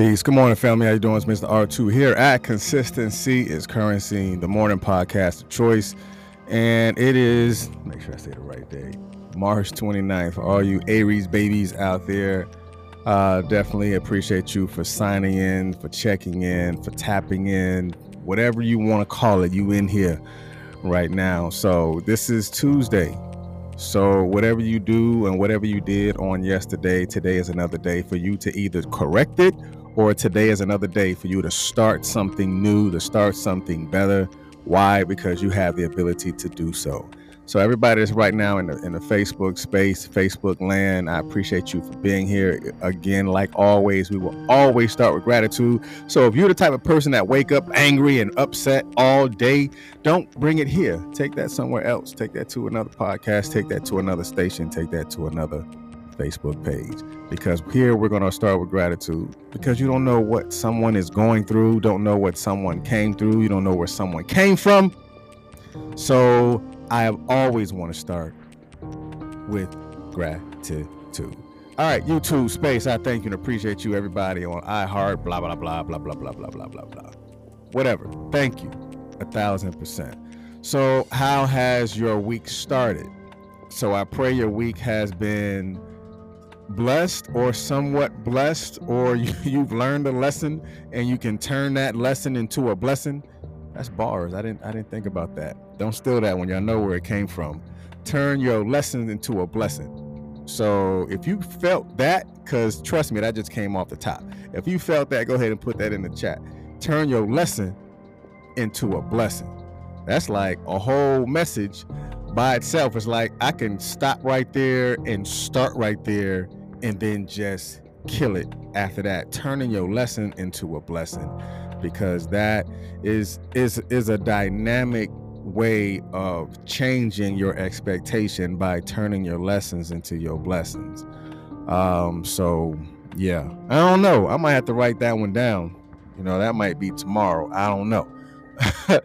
Peace. Good morning, family. How you doing? It's Mr. R2 here at Consistency is Currency, the morning podcast of choice. And it is, make sure I say the right day, March 29th. For all you Aries babies out there, uh, definitely appreciate you for signing in, for checking in, for tapping in, whatever you want to call it. You in here right now. So this is Tuesday. So whatever you do and whatever you did on yesterday, today is another day for you to either correct it or today is another day for you to start something new, to start something better. Why? Because you have the ability to do so. So everybody that's right now in the in the Facebook space, Facebook land, I appreciate you for being here. Again, like always, we will always start with gratitude. So if you're the type of person that wake up angry and upset all day, don't bring it here. Take that somewhere else. Take that to another podcast. Take that to another station. Take that to another Facebook page because here we're going to start with gratitude because you don't know what someone is going through, don't know what someone came through, you don't know where someone came from. So I have always want to start with gratitude. All right, YouTube space. I thank you and appreciate you, everybody on iHeart, blah, blah, blah, blah, blah, blah, blah, blah, blah, blah. Whatever. Thank you a thousand percent. So, how has your week started? So, I pray your week has been blessed or somewhat blessed or you, have learned a lesson and you can turn that lesson into a blessing that's bars. I didn't i didn't think about that. Don't steal that when y'all know where it came from. Turn your lesson into a blessing. So if you felt that because trust me that just came off the top. If you felt that go ahead and put that in the chat. Turn your lesson into a blessing. That's like a whole message by itself. It's like i can stop right there and start right there and then just kill it after that turning your lesson into a blessing because that is is is a dynamic way of changing your expectation by turning your lessons into your blessings. Um so yeah. I don't know. I might have to write that one down. You know that might be tomorrow. I don't know.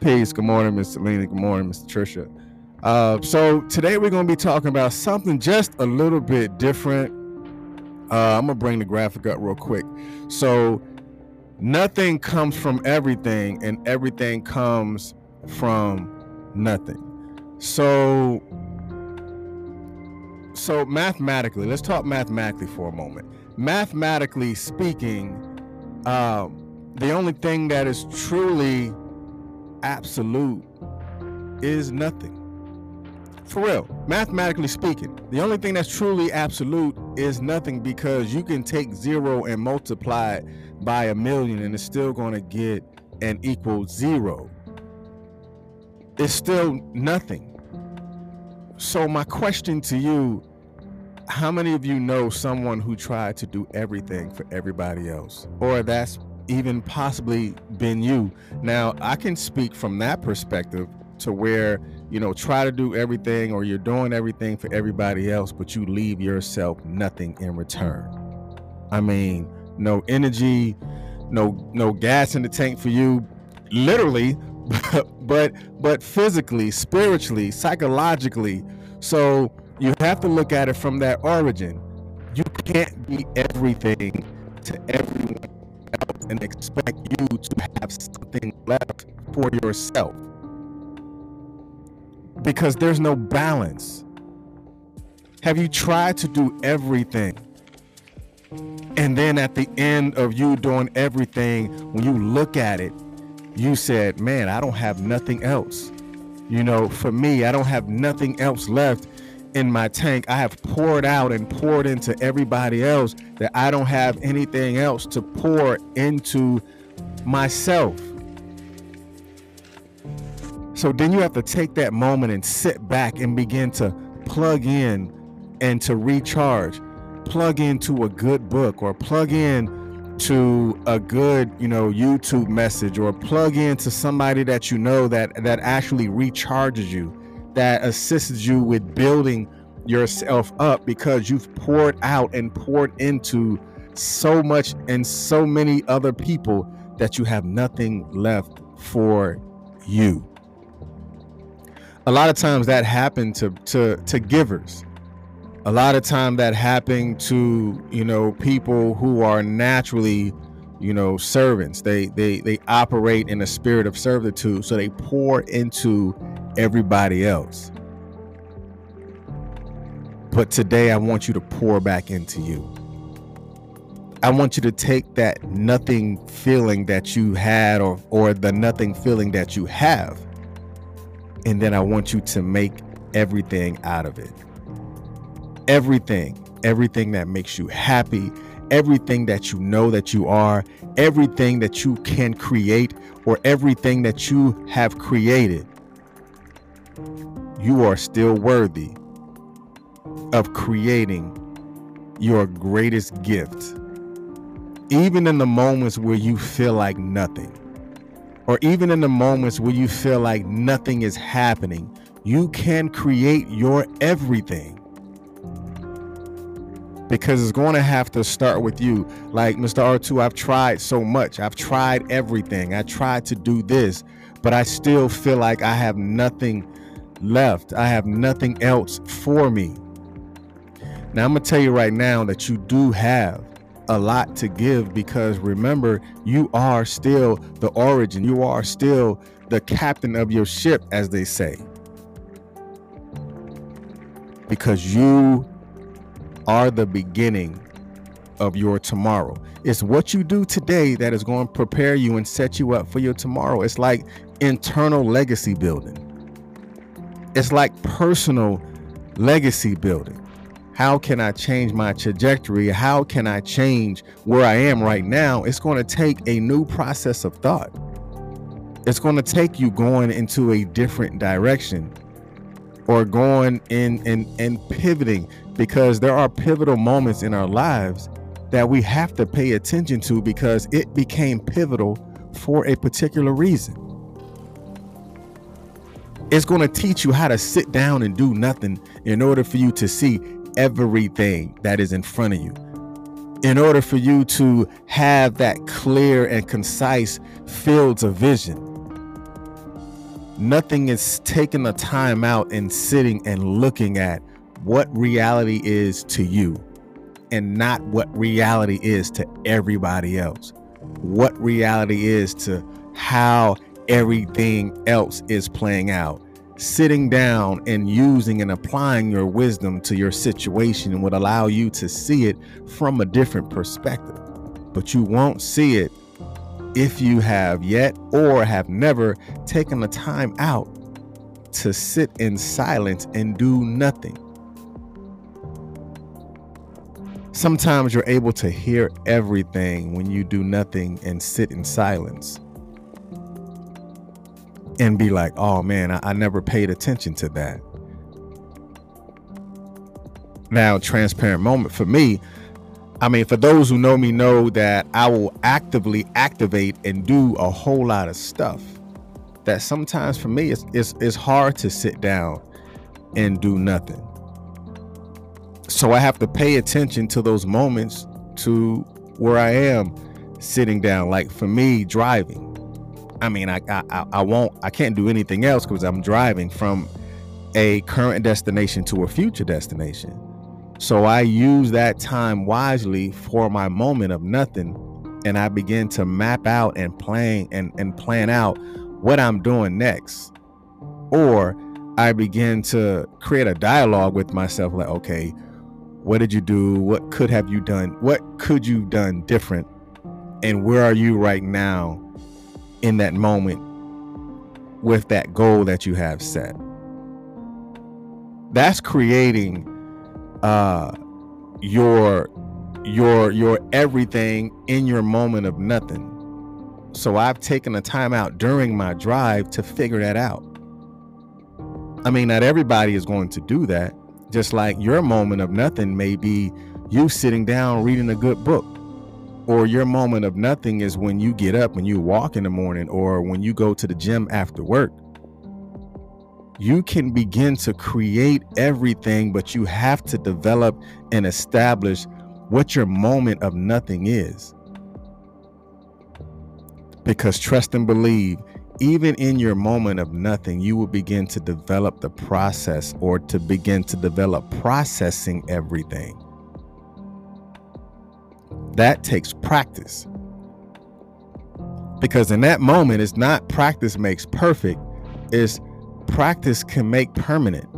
Peace. Good morning miss selena. Good morning mr trisha. Uh, so today we're going to be talking about something just a little bit different uh, I'm gonna bring the graphic up real quick. So nothing comes from everything, and everything comes from nothing. So so mathematically, let's talk mathematically for a moment. Mathematically speaking, um, the only thing that is truly absolute is nothing. For real, mathematically speaking, the only thing that's truly absolute is nothing because you can take zero and multiply it by a million and it's still going to get an equal zero. It's still nothing. So, my question to you how many of you know someone who tried to do everything for everybody else? Or that's even possibly been you. Now, I can speak from that perspective to where you know try to do everything or you're doing everything for everybody else but you leave yourself nothing in return. I mean no energy no no gas in the tank for you literally but but physically spiritually psychologically. So you have to look at it from that origin. You can't be everything to everyone else and expect you to have something left for yourself because there's no balance. Have you tried to do everything? And then at the end of you doing everything, when you look at it, you said, Man, I don't have nothing else. You know, for me, I don't have nothing else left in my tank. I have poured out and poured into everybody else that I don't have anything else to pour into myself. So then you have to take that moment and sit back and begin to plug in and to recharge. Plug into a good book or plug in to a good, you know, YouTube message or plug into somebody that you know that that actually recharges you, that assists you with building yourself up because you've poured out and poured into so much and so many other people that you have nothing left for you a lot of times that happened to to to givers. A lot of time that happened to you know people who are naturally you know servants. They they they operate in a spirit of servitude so they pour into everybody else. But today i want you to pour back into you. I want you to take that nothing feeling that you had or or the nothing feeling that you have and then i want you to make everything out of it everything everything that makes you happy everything that you know that you are, everything that you can create, or everything that you have created, you are still worthy of creating your greatest gift. Even in the moments where you feel like nothing, or even in the moments where you feel like nothing is happening, you can create your everything because it's going to have to start with you. Like Mr. R2, I've tried so much. I've tried everything. I tried to do this, but I still feel like I have nothing left. I have nothing else for me. Now, I'm going to tell you right now that you do have a lot to give because remember, you are still the origin. You are still the captain of your ship, as they say. Because you are the beginning of your tomorrow. It's what you do today that is going to prepare you and set you up for your tomorrow. It's like internal legacy building. It's like personal legacy building. How can I change my trajectory? How can I change where I am right now? It's going to take a new process of thought. It's going to take you going into a different direction or going in and and pivoting because there are pivotal moments in our lives that we have to pay attention to because it became pivotal for a particular reason. It's going to teach you how to sit down and do nothing in order for you to see everything that is in front of you. In order for you to have that clear and concise fields of vision. Nothing is taking the time out and sitting and looking at what reality is to you and not what reality is to everybody else. What reality is to how everything else is playing out. Sitting down and using and applying your wisdom to your situation would allow you to see it from a different perspective. But you won't see it if you have yet or have never taken the time out to sit in silence and do nothing. Sometimes you're able to hear everything when you do nothing and sit in silence and be like, oh man, I, I never paid attention to that. Now, transparent moment for me, I mean, for those who know me, know that I will actively activate and do a whole lot of stuff. That sometimes for me, it's, it's, it's hard to sit down and do nothing so I have to pay attention to those moments to where I am sitting down. Like for me, driving. I mean, I I, I won't I can't do anything else because I'm driving from a current destination to a future destination. So I use that time wisely for my moment of nothing and I begin to map out and plan and, and plan out what I'm doing next. Or I begin to create a dialogue with myself like, okay, what did you do? What could have you done? What could you done different? And where are you right now in that moment with that goal that you have set? That's creating uh your your your everything in your moment of nothing. So I've taken a time out during my drive to figure that out. I mean, not everybody is going to do that just like your moment of nothing may be you sitting down reading a good book. Or your moment of nothing is when you get up and you walk in the morning or when you go to the gym after work. You can begin to create everything, but you have to develop and establish what your moment of nothing is. Because trust and believe, even in your moment of nothing, you will begin to develop the process or to begin to develop processing everything. That takes practice. Because in that moment, it's not practice makes perfect, it's practice can make permanent.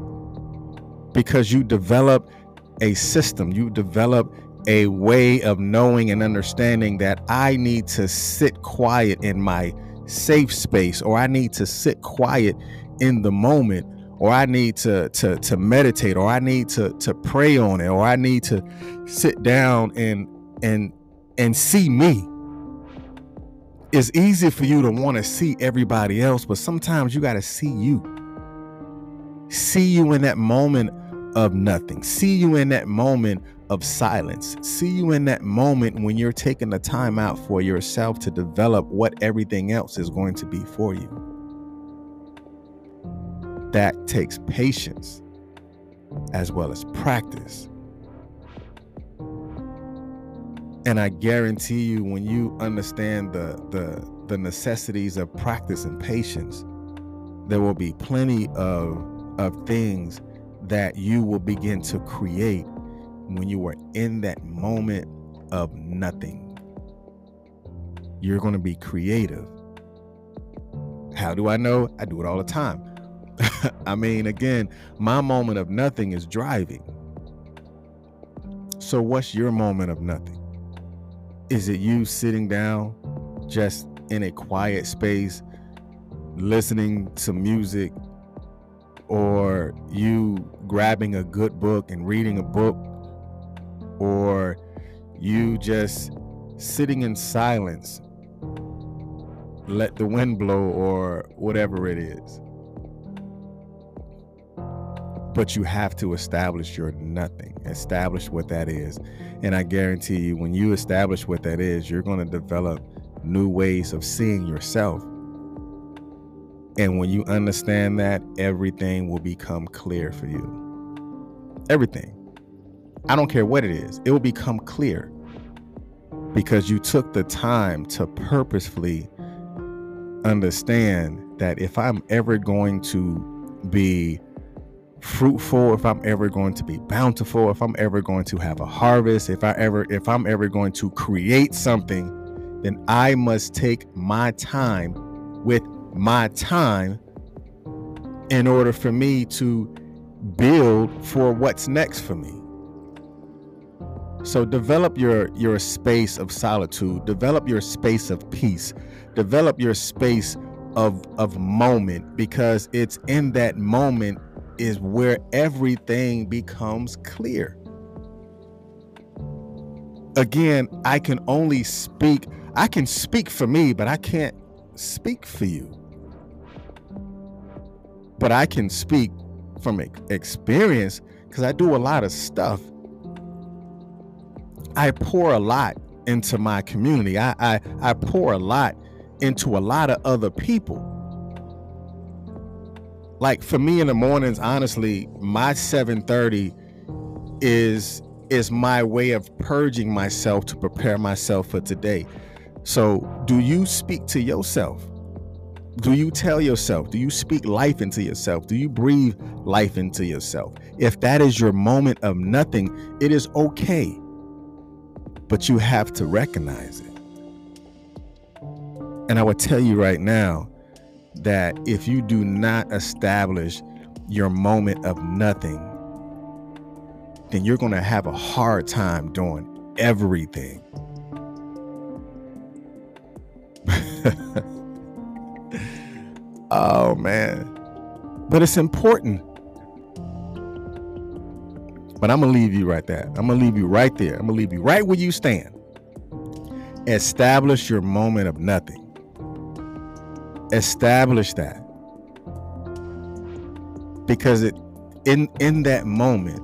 Because you develop a system, you develop a way of knowing and understanding that I need to sit quiet in my safe space or I need to sit quiet in the moment or I need to to to meditate or I need to to pray on it or I need to sit down and and and see me. It's easy for you to want to see everybody else, but sometimes you got to see you. See you in that moment of nothing. See you in that moment of silence. See you in that moment when you're taking the time out for yourself to develop what everything else is going to be for you. That takes patience as well as practice. And I guarantee you when you understand the the the necessities of practice and patience, there will be plenty of of things that you will begin to create when you are in that moment of nothing. You're going to be creative. How do I know? I do it all the time. I mean, again, my moment of nothing is driving. So, what's your moment of nothing? Is it you sitting down just in a quiet space, listening to music, or you grabbing a good book and reading a book or you just sitting in silence, let the wind blow or whatever it is. But you have to establish your nothing, establish what that is. And I guarantee you, when you establish what that is, you're going to develop new ways of seeing yourself. And when you understand that, everything will become clear for you. Everything. I don't care what it is, it will become clear because you took the time to purposefully understand that if I'm ever going to be fruitful, if I'm ever going to be bountiful, if I'm ever going to have a harvest, if I ever if I'm ever going to create something, then I must take my time with my time in order for me to build for what's next for me. So develop your your space of solitude, develop your space of peace, develop your space of of moment because it's in that moment is where everything becomes clear. Again, I can only speak I can speak for me, but I can't speak for you. But I can speak from experience because I do a lot of stuff I pour a lot into my community. I, I, I pour a lot into a lot of other people. Like for me in the mornings, honestly, my 7:30 is is my way of purging myself to prepare myself for today. So, do you speak to yourself? Do you tell yourself? Do you speak life into yourself? Do you breathe life into yourself? If that is your moment of nothing, it is okay but you have to recognize it. And I would tell you right now that if you do not establish your moment of nothing, then you're going to have a hard time doing everything. oh, man. But it's important. But I'm gonna leave you right there. I'm gonna leave you right there. I'm gonna leave you right where you stand. Establish your moment of nothing. Establish that. Because it in in that moment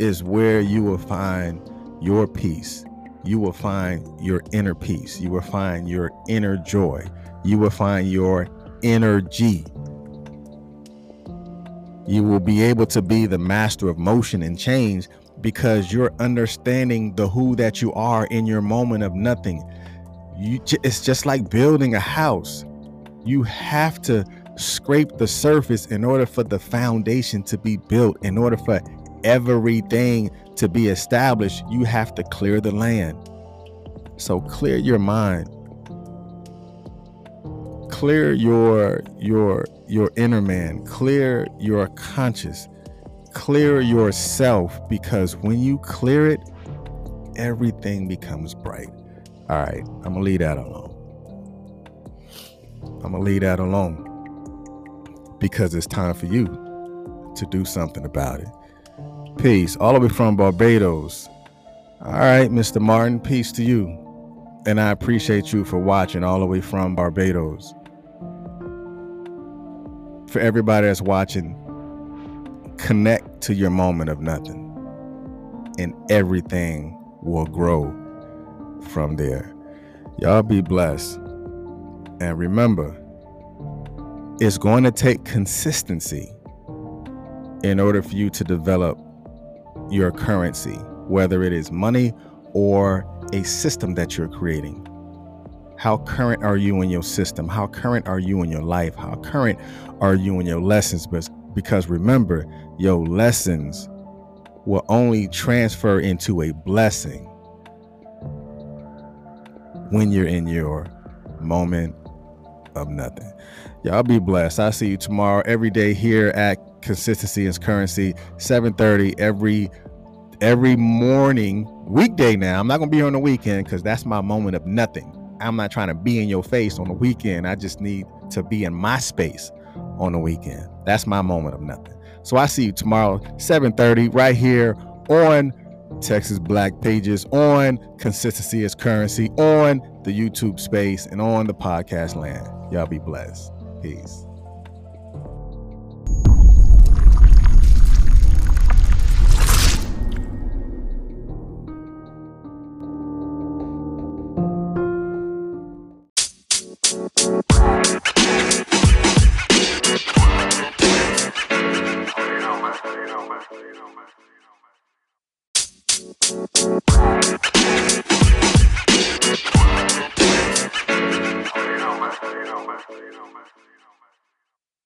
is where you will find your peace. You will find your inner peace. You will find your inner joy. You will find your energy you will be able to be the master of motion and change because you're understanding the who that you are in your moment of nothing. You, it's just like building a house. You have to scrape the surface in order for the foundation to be built, in order for everything to be established. You have to clear the land. So clear your mind. Clear your your your inner man. Clear your conscious. Clear yourself because when you clear it, everything becomes bright. All right, I'm gonna leave that alone. I'm gonna leave that alone because it's time for you to do something about it. Peace. All the way from Barbados. All right, Mr. Martin, peace to you. And I appreciate you for watching all the way from Barbados. For everybody that's watching, connect to your moment of nothing, and everything will grow from there. Y'all be blessed. And remember, it's going to take consistency in order for you to develop your currency, whether it is money or a system that you're creating. How current are you in your system? How current are you in your life? How current are you in your lessons? Because remember, your lessons will only transfer into a blessing when you're in your moment of nothing. Y'all be blessed. I'll see you tomorrow every day here at Consistency is Currency, 7:30 every every morning, weekday now. I'm not gonna be here on the weekend because that's my moment of nothing. I'm not trying to be in your face on the weekend. I just need to be in my space on the weekend. That's my moment of nothing. So I see you tomorrow, 7:30, right here on Texas Black Pages, on Consistency is Currency, on the YouTube space, and on the podcast land. Y'all be blessed. Peace.